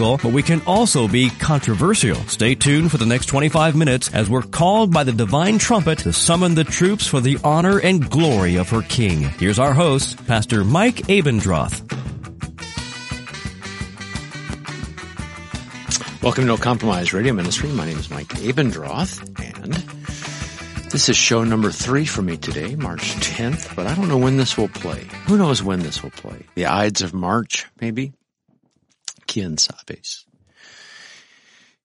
but we can also be controversial. Stay tuned for the next 25 minutes as we're called by the divine trumpet to summon the troops for the honor and glory of her King. Here's our host, Pastor Mike Abendroth. Welcome to No Compromise Radio Ministry. My name is Mike Abendroth, and this is show number three for me today, March 10th, but I don't know when this will play. Who knows when this will play? The Ides of March, maybe? Quién sabes.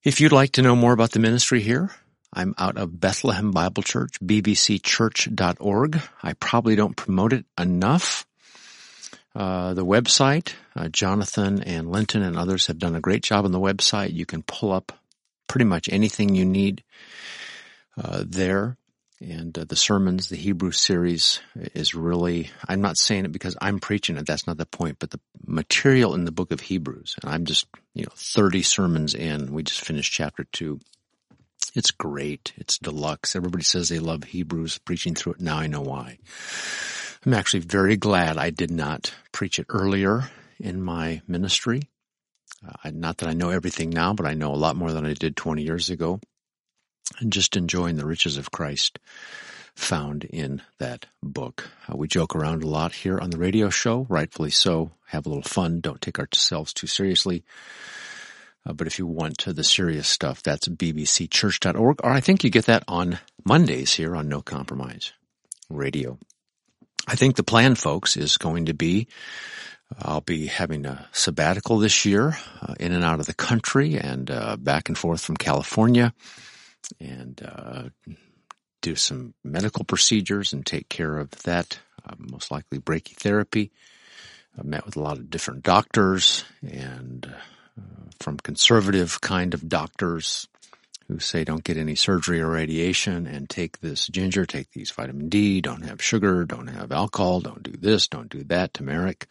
If you'd like to know more about the ministry here, I'm out of Bethlehem Bible Church, bbcchurch.org. I probably don't promote it enough. Uh, the website, uh, Jonathan and Linton and others have done a great job on the website. You can pull up pretty much anything you need uh, there and uh, the sermons, the Hebrew series is really, I'm not saying it because I'm preaching it. That's not the point, but the material in the book of Hebrews, and I'm just, you know, 30 sermons in. We just finished chapter two. It's great. It's deluxe. Everybody says they love Hebrews, preaching through it. Now I know why. I'm actually very glad I did not preach it earlier in my ministry. Uh, not that I know everything now, but I know a lot more than I did 20 years ago and just enjoying the riches of Christ found in that book. Uh, we joke around a lot here on the radio show, rightfully so. Have a little fun. Don't take ourselves too seriously. Uh, but if you want the serious stuff, that's bbcchurch.org, or I think you get that on Mondays here on No Compromise Radio. I think the plan, folks, is going to be I'll be having a sabbatical this year, uh, in and out of the country and uh, back and forth from California and uh, do some medical procedures and take care of that, uh, most likely brachytherapy. I met with a lot of different doctors and uh, from conservative kind of doctors who say don't get any surgery or radiation and take this ginger, take these vitamin D, don't have sugar, don't have alcohol, don't do this, don't do that, turmeric,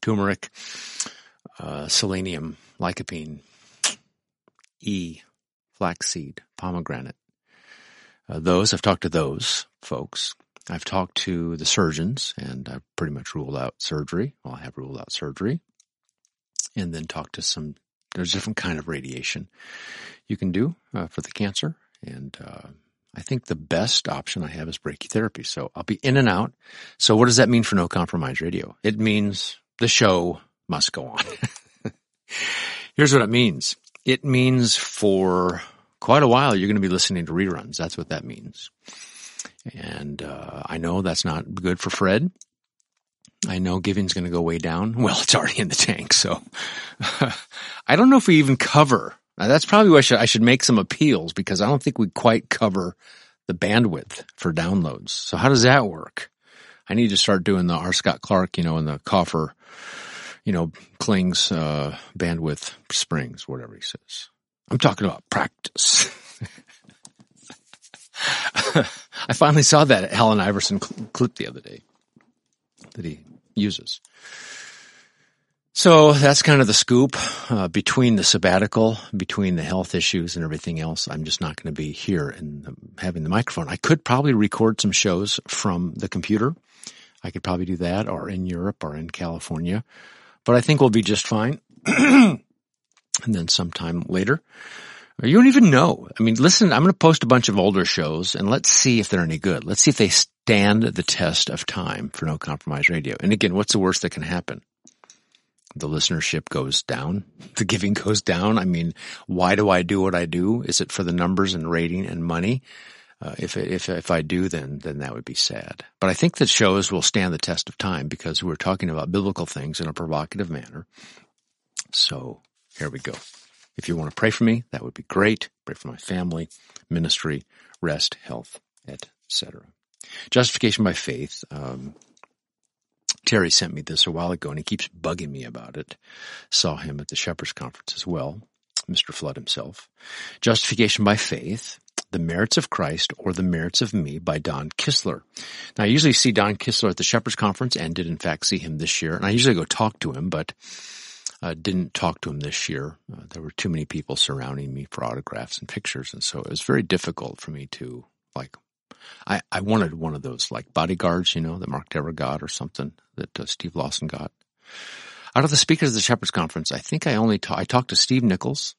turmeric, uh, selenium, lycopene, E, flaxseed, pomegranate. Uh, those, I've talked to those folks. I've talked to the surgeons and I've pretty much ruled out surgery. Well, I have ruled out surgery and then talked to some, there's different kind of radiation you can do uh, for the cancer. And, uh, I think the best option I have is brachytherapy. So I'll be in and out. So what does that mean for no compromise radio? It means the show must go on. Here's what it means. It means for quite a while you're going to be listening to reruns. That's what that means. And uh, I know that's not good for Fred. I know giving's going to go way down. Well, it's already in the tank, so I don't know if we even cover. Now, that's probably why I should, I should make some appeals because I don't think we quite cover the bandwidth for downloads. So how does that work? I need to start doing the R. Scott Clark, you know, and the coffer you know, Kling's uh, bandwidth springs, whatever he says. I'm talking about practice. I finally saw that Allen Iverson clip the other day that he uses. So that's kind of the scoop uh, between the sabbatical, between the health issues and everything else. I'm just not going to be here and having the microphone. I could probably record some shows from the computer. I could probably do that or in Europe or in California but I think we'll be just fine. and then sometime later, you don't even know. I mean, listen, I'm going to post a bunch of older shows and let's see if they're any good. Let's see if they stand the test of time for No Compromise Radio. And again, what's the worst that can happen? The listenership goes down. The giving goes down. I mean, why do I do what I do? Is it for the numbers and rating and money? Uh, if if if I do, then then that would be sad. But I think that shows will stand the test of time because we're talking about biblical things in a provocative manner. So here we go. If you want to pray for me, that would be great. Pray for my family, ministry, rest, health, etc. Justification by faith. Um, Terry sent me this a while ago and he keeps bugging me about it. Saw him at the Shepherd's Conference as well. Mr. Flood himself. Justification by Faith. The Merits of Christ or The Merits of Me by Don Kistler. Now I usually see Don Kistler at the Shepherd's Conference and did in fact see him this year. And I usually go talk to him, but uh, didn't talk to him this year. Uh, there were too many people surrounding me for autographs and pictures. And so it was very difficult for me to like I, I wanted one of those like bodyguards, you know, that Mark Dever got or something that uh, Steve Lawson got. Out of the speakers of the Shepherds Conference, I think I only ta- I talked to Steve Nichols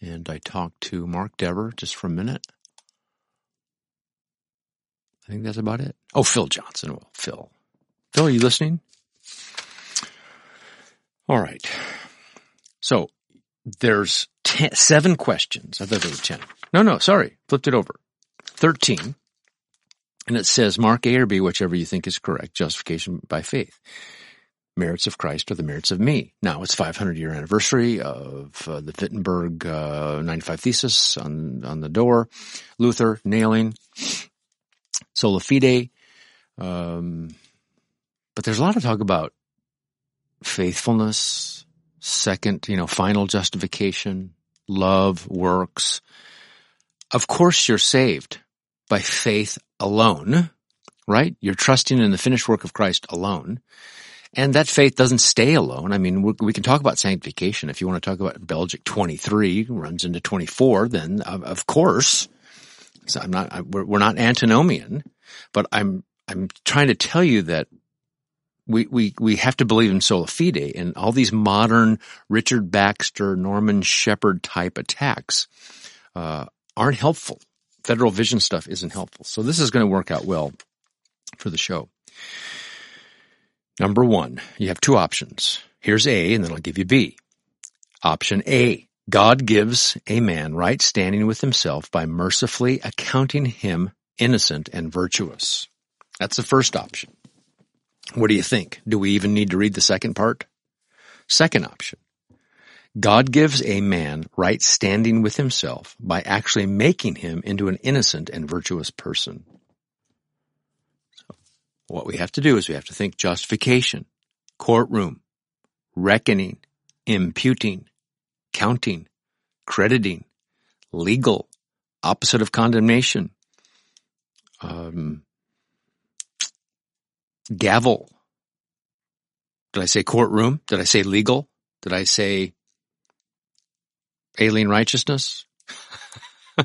and I talked to Mark Dever just for a minute. I think that's about it. Oh, Phil Johnson. Well, Phil. Phil, are you listening? All right. So there's ten, seven questions. I thought there were ten. No, no, sorry. Flipped it over. 13. And it says, mark A or B, whichever you think is correct, justification by faith. Merits of Christ or the merits of me. Now it's 500 year anniversary of uh, the Wittenberg uh, 95 thesis on, on the door. Luther nailing sola fide. Um, but there's a lot of talk about faithfulness, second, you know, final justification, love, works. Of course you're saved by faith alone, right? You're trusting in the finished work of Christ alone. And that faith doesn't stay alone. I mean, we can talk about sanctification. If you want to talk about Belgic 23 runs into 24, then of course, so I'm not, we're not antinomian, but I'm, I'm trying to tell you that we, we, we have to believe in sola fide and all these modern Richard Baxter, Norman Shepherd type attacks, uh, aren't helpful federal vision stuff isn't helpful. So this is going to work out well for the show. Number one, you have two options. Here's A, and then I'll give you B. Option A. God gives a man right standing with himself by mercifully accounting him innocent and virtuous. That's the first option. What do you think? Do we even need to read the second part? Second option. God gives a man right standing with himself by actually making him into an innocent and virtuous person. So what we have to do is we have to think justification, courtroom, reckoning, imputing, counting, crediting, legal, opposite of condemnation, um, gavel. Did I say courtroom? Did I say legal? Did I say alien righteousness?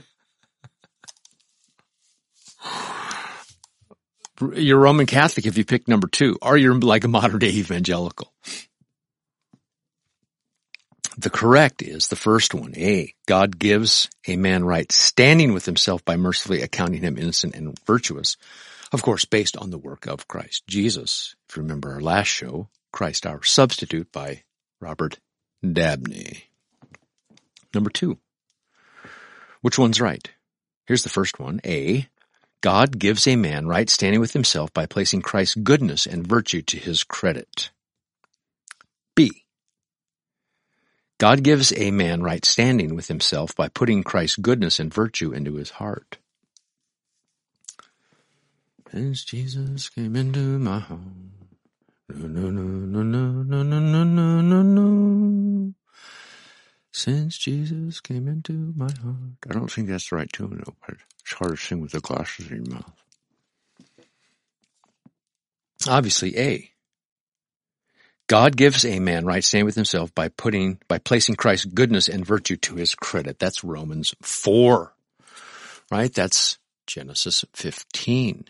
you're Roman Catholic if you pick number two, or you're like a modern day evangelical. The correct is the first one, A. God gives a man right standing with himself by mercifully accounting him innocent and virtuous. Of course, based on the work of Christ Jesus. If you remember our last show, Christ our substitute by Robert Dabney. Number two. Which one's right? Here's the first one. A. God gives a man right standing with himself by placing Christ's goodness and virtue to his credit. B. God gives a man right standing with himself by putting Christ's goodness and virtue into his heart. As Jesus came into my home. No, no, no, no, no, no, no, no, no, no. Since Jesus came into my heart. I don't think that's the right tune, though, but it's hard to sing with the glasses in your mouth. Obviously, A. God gives a man right standing with himself by putting, by placing Christ's goodness and virtue to his credit. That's Romans 4. Right? That's Genesis 15.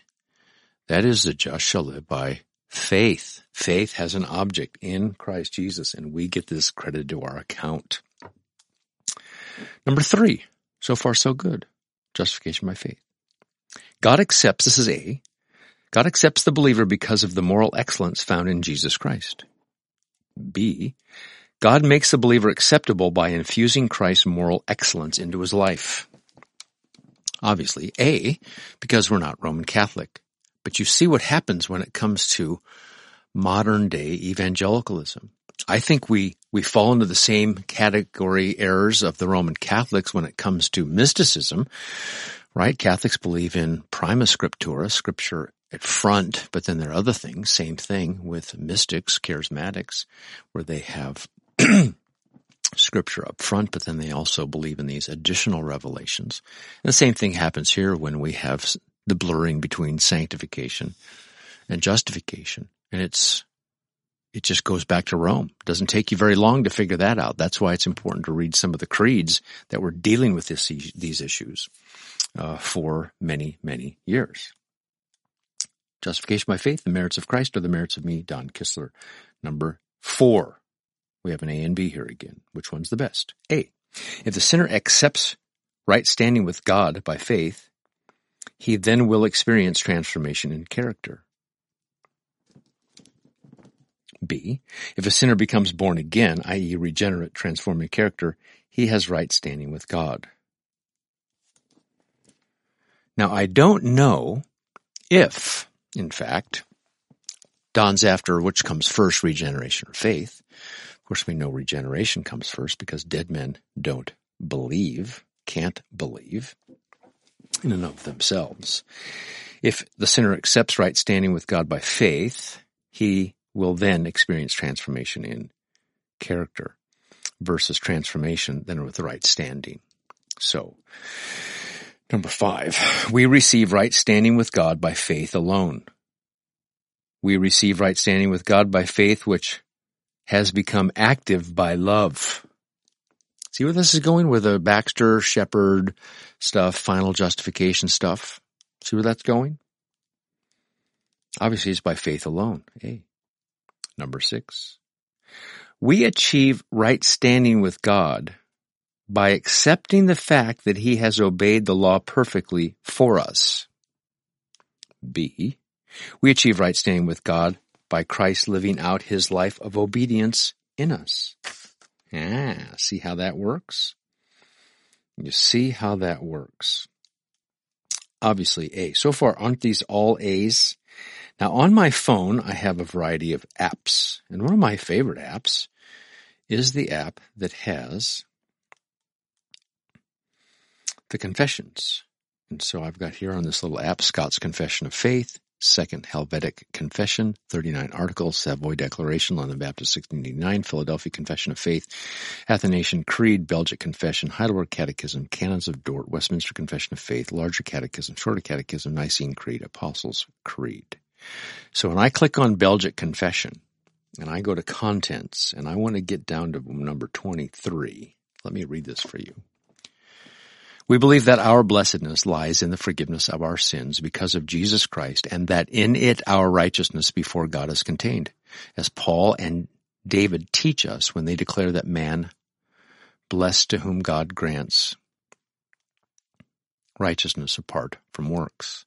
That is the just shall live by faith. Faith has an object in Christ Jesus and we get this credited to our account. Number three, so far so good. Justification by faith. God accepts, this is A, God accepts the believer because of the moral excellence found in Jesus Christ. B, God makes the believer acceptable by infusing Christ's moral excellence into his life. Obviously, A, because we're not Roman Catholic. But you see what happens when it comes to modern day evangelicalism. I think we, we fall into the same category errors of the Roman Catholics when it comes to mysticism, right? Catholics believe in prima scriptura, scripture at front, but then there are other things, same thing with mystics, charismatics, where they have scripture up front, but then they also believe in these additional revelations. And the same thing happens here when we have the blurring between sanctification and justification. And it's, it just goes back to Rome. It doesn't take you very long to figure that out. That's why it's important to read some of the creeds that were dealing with this, these issues uh, for many, many years. Justification by faith, the merits of Christ or the merits of me, Don Kistler. Number four. We have an A and B here again. Which one's the best? A. If the sinner accepts right standing with God by faith, he then will experience transformation in character. B. If a sinner becomes born again, i.e. regenerate, transforming character, he has right standing with God. Now I don't know if, in fact, Don's after which comes first, regeneration or faith. Of course, we know regeneration comes first because dead men don't believe, can't believe in and of themselves. If the sinner accepts right standing with God by faith, he will then experience transformation in character versus transformation then with the right standing. So, number five, we receive right standing with God by faith alone. We receive right standing with God by faith, which has become active by love. See where this is going with the Baxter, Shepherd stuff, final justification stuff? See where that's going? Obviously, it's by faith alone. Hey. Number six. We achieve right standing with God by accepting the fact that He has obeyed the law perfectly for us. B. We achieve right standing with God by Christ living out his life of obedience in us. Ah, see how that works? You see how that works. Obviously A. So far, aren't these all A's? Now on my phone, I have a variety of apps. And one of my favorite apps is the app that has the confessions. And so I've got here on this little app, Scots Confession of Faith, Second Helvetic Confession, 39 articles, Savoy Declaration, London Baptist 1689, Philadelphia Confession of Faith, Athanasian Creed, Belgic Confession, Heidelberg Catechism, Canons of Dort, Westminster Confession of Faith, Larger Catechism, Shorter Catechism, Nicene Creed, Apostles' Creed. So when I click on Belgic Confession and I go to Contents and I want to get down to number 23, let me read this for you. We believe that our blessedness lies in the forgiveness of our sins because of Jesus Christ and that in it our righteousness before God is contained. As Paul and David teach us when they declare that man blessed to whom God grants righteousness apart from works.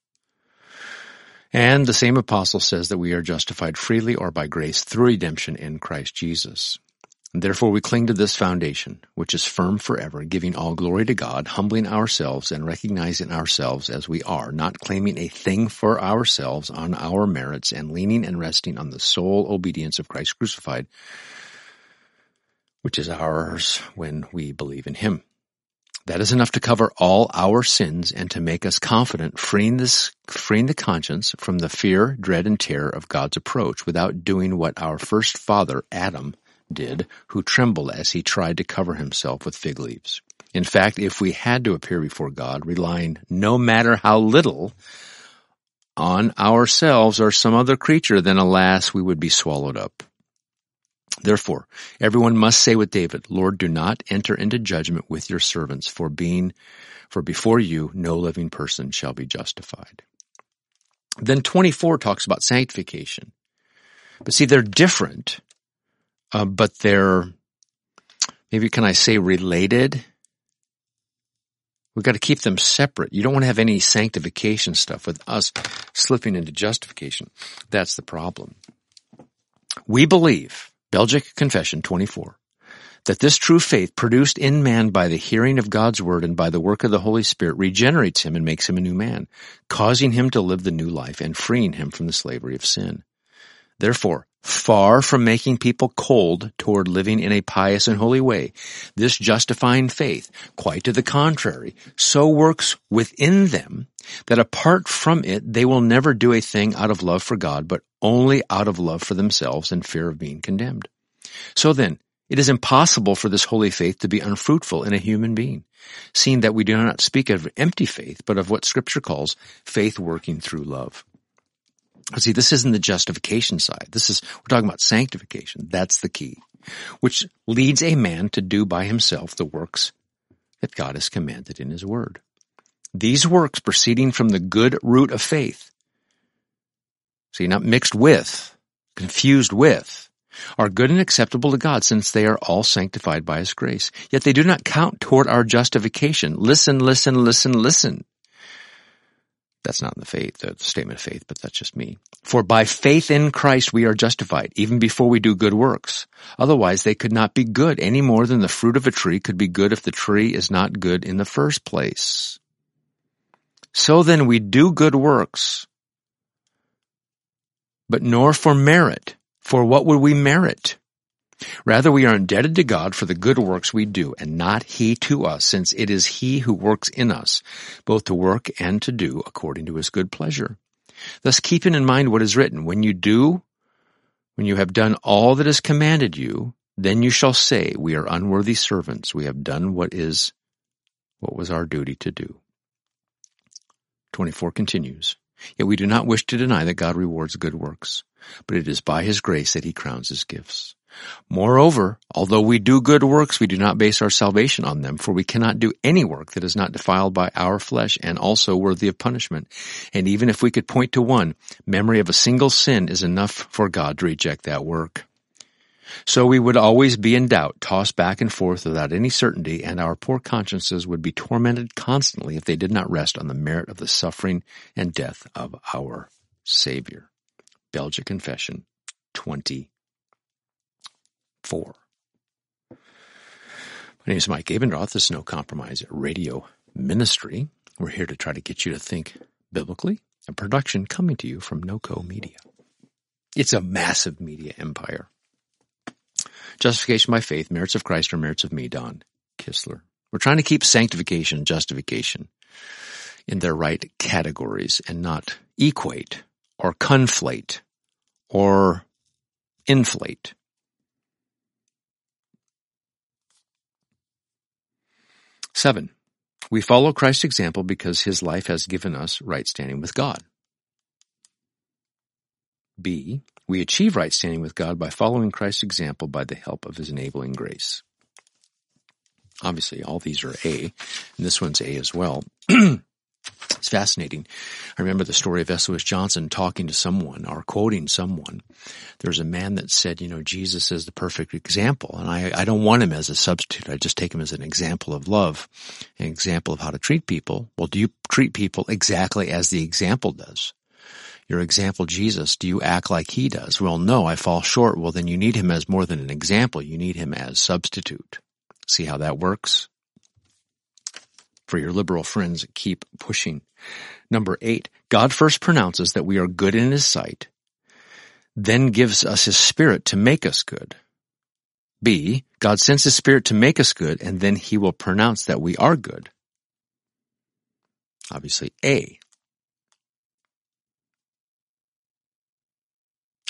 And the same apostle says that we are justified freely or by grace through redemption in Christ Jesus. Therefore we cling to this foundation, which is firm forever, giving all glory to God, humbling ourselves and recognizing ourselves as we are, not claiming a thing for ourselves on our merits and leaning and resting on the sole obedience of Christ crucified, which is ours when we believe in Him. That is enough to cover all our sins and to make us confident, freeing this, freeing the conscience from the fear, dread, and terror of God's approach without doing what our first father, Adam, did, who trembled as he tried to cover himself with fig leaves. In fact, if we had to appear before God, relying no matter how little on ourselves or some other creature, then alas, we would be swallowed up. Therefore, everyone must say with David, Lord, do not enter into judgment with your servants, for being, for before you no living person shall be justified. Then 24 talks about sanctification. But see, they're different uh, but they're maybe can I say related? We've got to keep them separate. You don't want to have any sanctification stuff with us slipping into justification. That's the problem. We believe, Belgic Confession 24, that this true faith produced in man by the hearing of God's word and by the work of the Holy Spirit regenerates him and makes him a new man, causing him to live the new life and freeing him from the slavery of sin. Therefore, far from making people cold toward living in a pious and holy way, this justifying faith, quite to the contrary, so works within them that apart from it, they will never do a thing out of love for God, but only out of love for themselves and fear of being condemned. So then, it is impossible for this holy faith to be unfruitful in a human being, seeing that we do not speak of empty faith, but of what scripture calls faith working through love. See, this isn't the justification side. This is, we're talking about sanctification. That's the key, which leads a man to do by himself the works that God has commanded in his word. These works proceeding from the good root of faith. See, not mixed with, confused with, are good and acceptable to God since they are all sanctified by His grace. Yet they do not count toward our justification. Listen, listen, listen, listen. That's not in the faith, the statement of faith, but that's just me. For by faith in Christ we are justified, even before we do good works. Otherwise they could not be good any more than the fruit of a tree could be good if the tree is not good in the first place. So then we do good works, but nor for merit. For what would we merit? Rather, we are indebted to God for the good works we do, and not He to us, since it is He who works in us, both to work and to do according to His good pleasure. Thus, keeping in mind what is written, when you do, when you have done all that is commanded you, then you shall say, we are unworthy servants. We have done what is, what was our duty to do. 24 continues. Yet we do not wish to deny that God rewards good works, but it is by His grace that He crowns His gifts. Moreover, although we do good works, we do not base our salvation on them, for we cannot do any work that is not defiled by our flesh and also worthy of punishment. And even if we could point to one, memory of a single sin is enough for God to reject that work. So we would always be in doubt, tossed back and forth without any certainty, and our poor consciences would be tormented constantly if they did not rest on the merit of the suffering and death of our Savior. Belgic Confession 24. My name is Mike Abendroth. This is No Compromise Radio Ministry. We're here to try to get you to think biblically. A production coming to you from NoCo Media. It's a massive media empire. Justification by faith, merits of Christ or merits of me, Don Kistler. We're trying to keep sanctification and justification in their right categories and not equate or conflate or inflate. Seven, we follow Christ's example because his life has given us right standing with God. B, we achieve right standing with God by following Christ's example by the help of his enabling grace. Obviously, all these are A, and this one's A as well. it's fascinating. I remember the story of S. Lewis Johnson talking to someone or quoting someone. There's a man that said, you know, Jesus is the perfect example, and I, I don't want him as a substitute. I just take him as an example of love, an example of how to treat people. Well, do you treat people exactly as the example does? your example Jesus, do you act like he does? Well, no, I fall short. Well, then you need him as more than an example. You need him as substitute. See how that works? For your liberal friends, keep pushing. Number eight, God first pronounces that we are good in his sight, then gives us his spirit to make us good. B, God sends his spirit to make us good, and then he will pronounce that we are good. Obviously, A,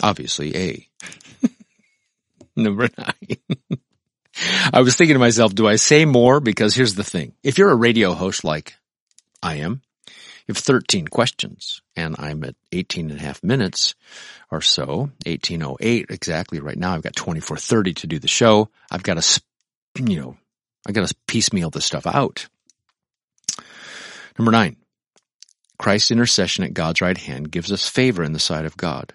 Obviously A. Number nine. I was thinking to myself, do I say more? Because here's the thing. If you're a radio host like I am, you have 13 questions and I'm at 18 and a half minutes or so, 1808 exactly right now. I've got 2430 to do the show. I've got to, you know, I got to piecemeal this stuff out. Number nine, Christ's intercession at God's right hand gives us favor in the sight of God.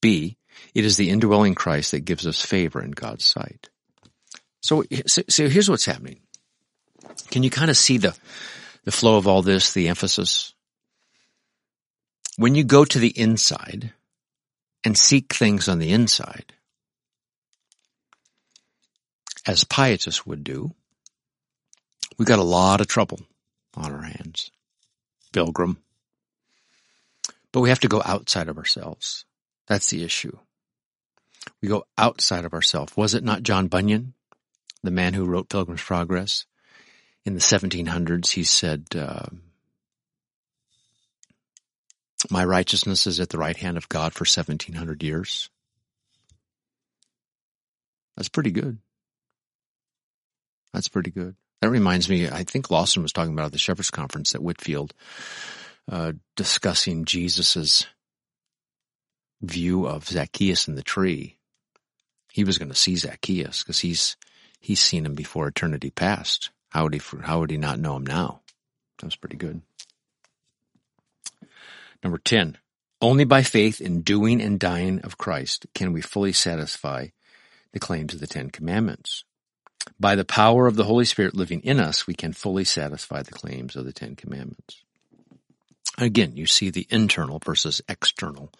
B, it is the indwelling Christ that gives us favor in God's sight. So, so, so here's what's happening. Can you kind of see the, the flow of all this, the emphasis? When you go to the inside and seek things on the inside, as pietists would do, we've got a lot of trouble on our hands. Pilgrim. But we have to go outside of ourselves That's the issue. We go outside of ourselves. Was it not John Bunyan, the man who wrote Pilgrim's Progress? In the 1700s, he said, uh, my righteousness is at the right hand of God for 1700 years. That's pretty good. That's pretty good. That reminds me, I think Lawson was talking about at the Shepherds Conference at Whitefield, uh, discussing Jesus's view of Zacchaeus in the tree. He was going to see Zacchaeus because he's he's seen him before eternity past. How would he how would he not know him now? That was pretty good. Number 10. Only by faith in doing and dying of Christ can we fully satisfy the claims of the Ten Commandments. By the power of the Holy Spirit living in us, we can fully satisfy the claims of the Ten Commandments. Again, you see the internal versus external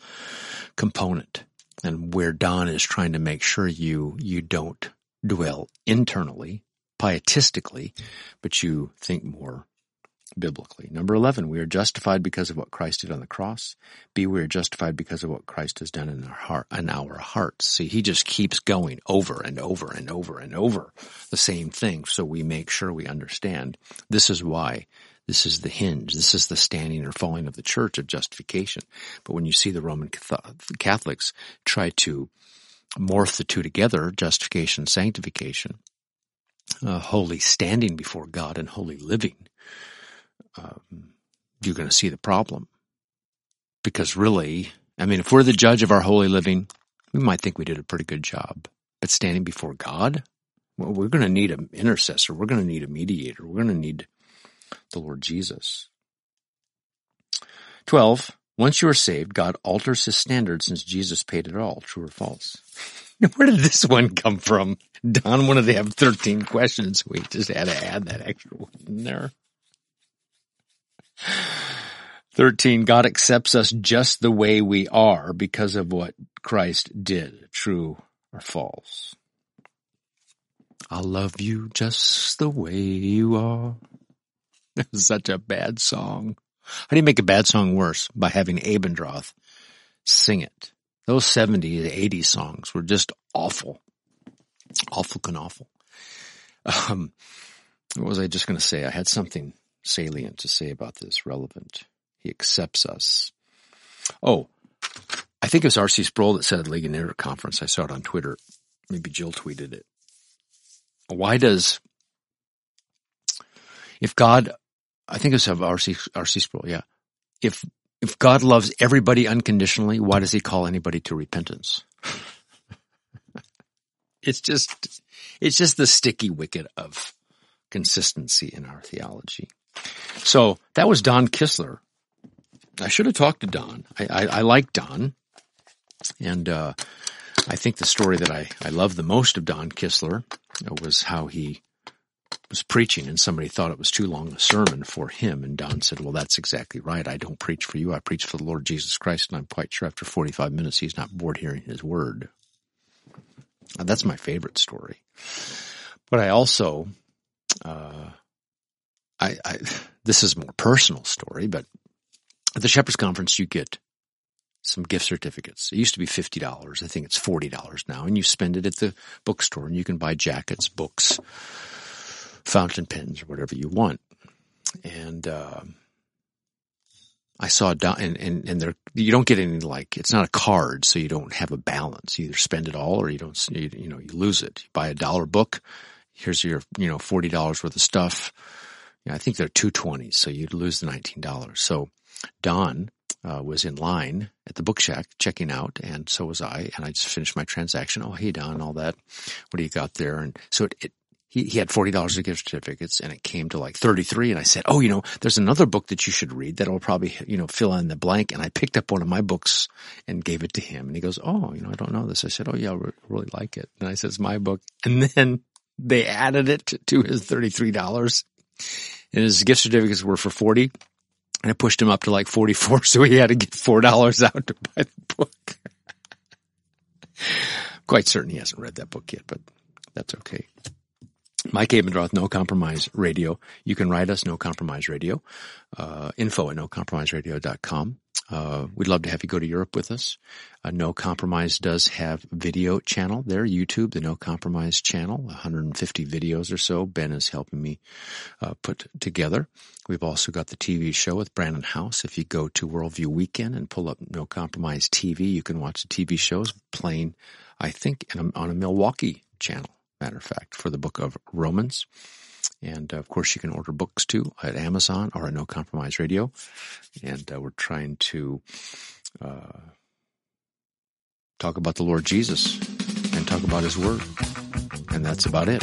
component and where Don is trying to make sure you, you don't dwell internally, pietistically, but you think more biblically. Number 11, we are justified because of what Christ did on the cross. B, we are justified because of what Christ has done in our heart, in our hearts. See, he just keeps going over and over and over and over the same thing. So we make sure we understand this is why this is the hinge. This is the standing or falling of the church of justification. But when you see the Roman Catholics try to morph the two together, justification, sanctification, uh, holy standing before God and holy living, um, you're going to see the problem. Because really, I mean, if we're the judge of our holy living, we might think we did a pretty good job. But standing before God, well, we're going to need an intercessor. We're going to need a mediator. We're going to need the Lord Jesus. 12. Once you are saved, God alters his standard since Jesus paid it all. True or false? Where did this one come from? Don wanted to have 13 questions. We just had to add that extra one in there. 13. God accepts us just the way we are because of what Christ did. True or false? I love you just the way you are. Such a bad song. How do you make a bad song worse? By having Abendroth sing it. Those 70s, 80s songs were just awful. Awful and awful. Um, what was I just going to say? I had something salient to say about this, relevant. He accepts us. Oh, I think it was R.C. Sproul that said at Ligonier conference. I saw it on Twitter. Maybe Jill tweeted it. Why does, if God, I think it's was R.C. R.C. Sproul, yeah. If, if God loves everybody unconditionally, why does he call anybody to repentance? it's just, it's just the sticky wicket of consistency in our theology. So that was Don Kistler. I should have talked to Don. I, I, I like Don. And, uh, I think the story that I, I love the most of Don Kistler was how he was preaching and somebody thought it was too long a sermon for him. And Don said, well, that's exactly right. I don't preach for you. I preach for the Lord Jesus Christ. And I'm quite sure after 45 minutes, he's not bored hearing his word. that's my favorite story. But I also, uh, I, I, this is a more personal story, but at the Shepherds Conference, you get some gift certificates. It used to be $50. I think it's $40 now. And you spend it at the bookstore and you can buy jackets, books, fountain pens, or whatever you want. And, uh, I saw, Don, and, and, and there, you don't get any like, it's not a card, so you don't have a balance. You either spend it all or you don't, you, you know, you lose it. You buy a dollar book. Here's your, you know, $40 worth of stuff I think they're 220, so you'd lose the $19. So Don uh, was in line at the book shack checking out, and so was I. And I just finished my transaction. Oh, hey, Don, all that. What do you got there? And so it, it he, he had $40 of gift certificates and it came to like 33 and I said, Oh, you know, there's another book that you should read that'll probably, you know, fill in the blank. And I picked up one of my books and gave it to him and he goes, Oh, you know, I don't know this. I said, Oh yeah, I really like it. And I said, it's my book. And then they added it to his $33 and his gift certificates were for 40 and I pushed him up to like 44. So he had to get $4 out to buy the book. Quite certain he hasn't read that book yet, but that's okay. Mike Abendroth, No Compromise Radio. You can write us, No Compromise Radio, uh, info at nocompromiseradio.com. Uh, we'd love to have you go to Europe with us. Uh, no Compromise does have video channel there, YouTube, the No Compromise channel, 150 videos or so. Ben is helping me uh, put together. We've also got the TV show with Brannon Howse. If you go to Worldview Weekend and pull up No Compromise TV, you can watch the TV shows playing, I think, a, on a Milwaukee channel, matter of fact, for the book of Romans. And uh, of course, you can order books too at Amazon or at No Compromise Radio. And uh, we're trying to uh, talk about the Lord Jesus and talk about His Word. And that's about it.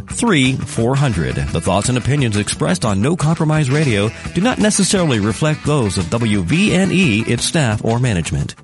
3 400. The thoughts and opinions expressed on No Compromise Radio do not necessarily reflect those of WVNE, its staff, or management.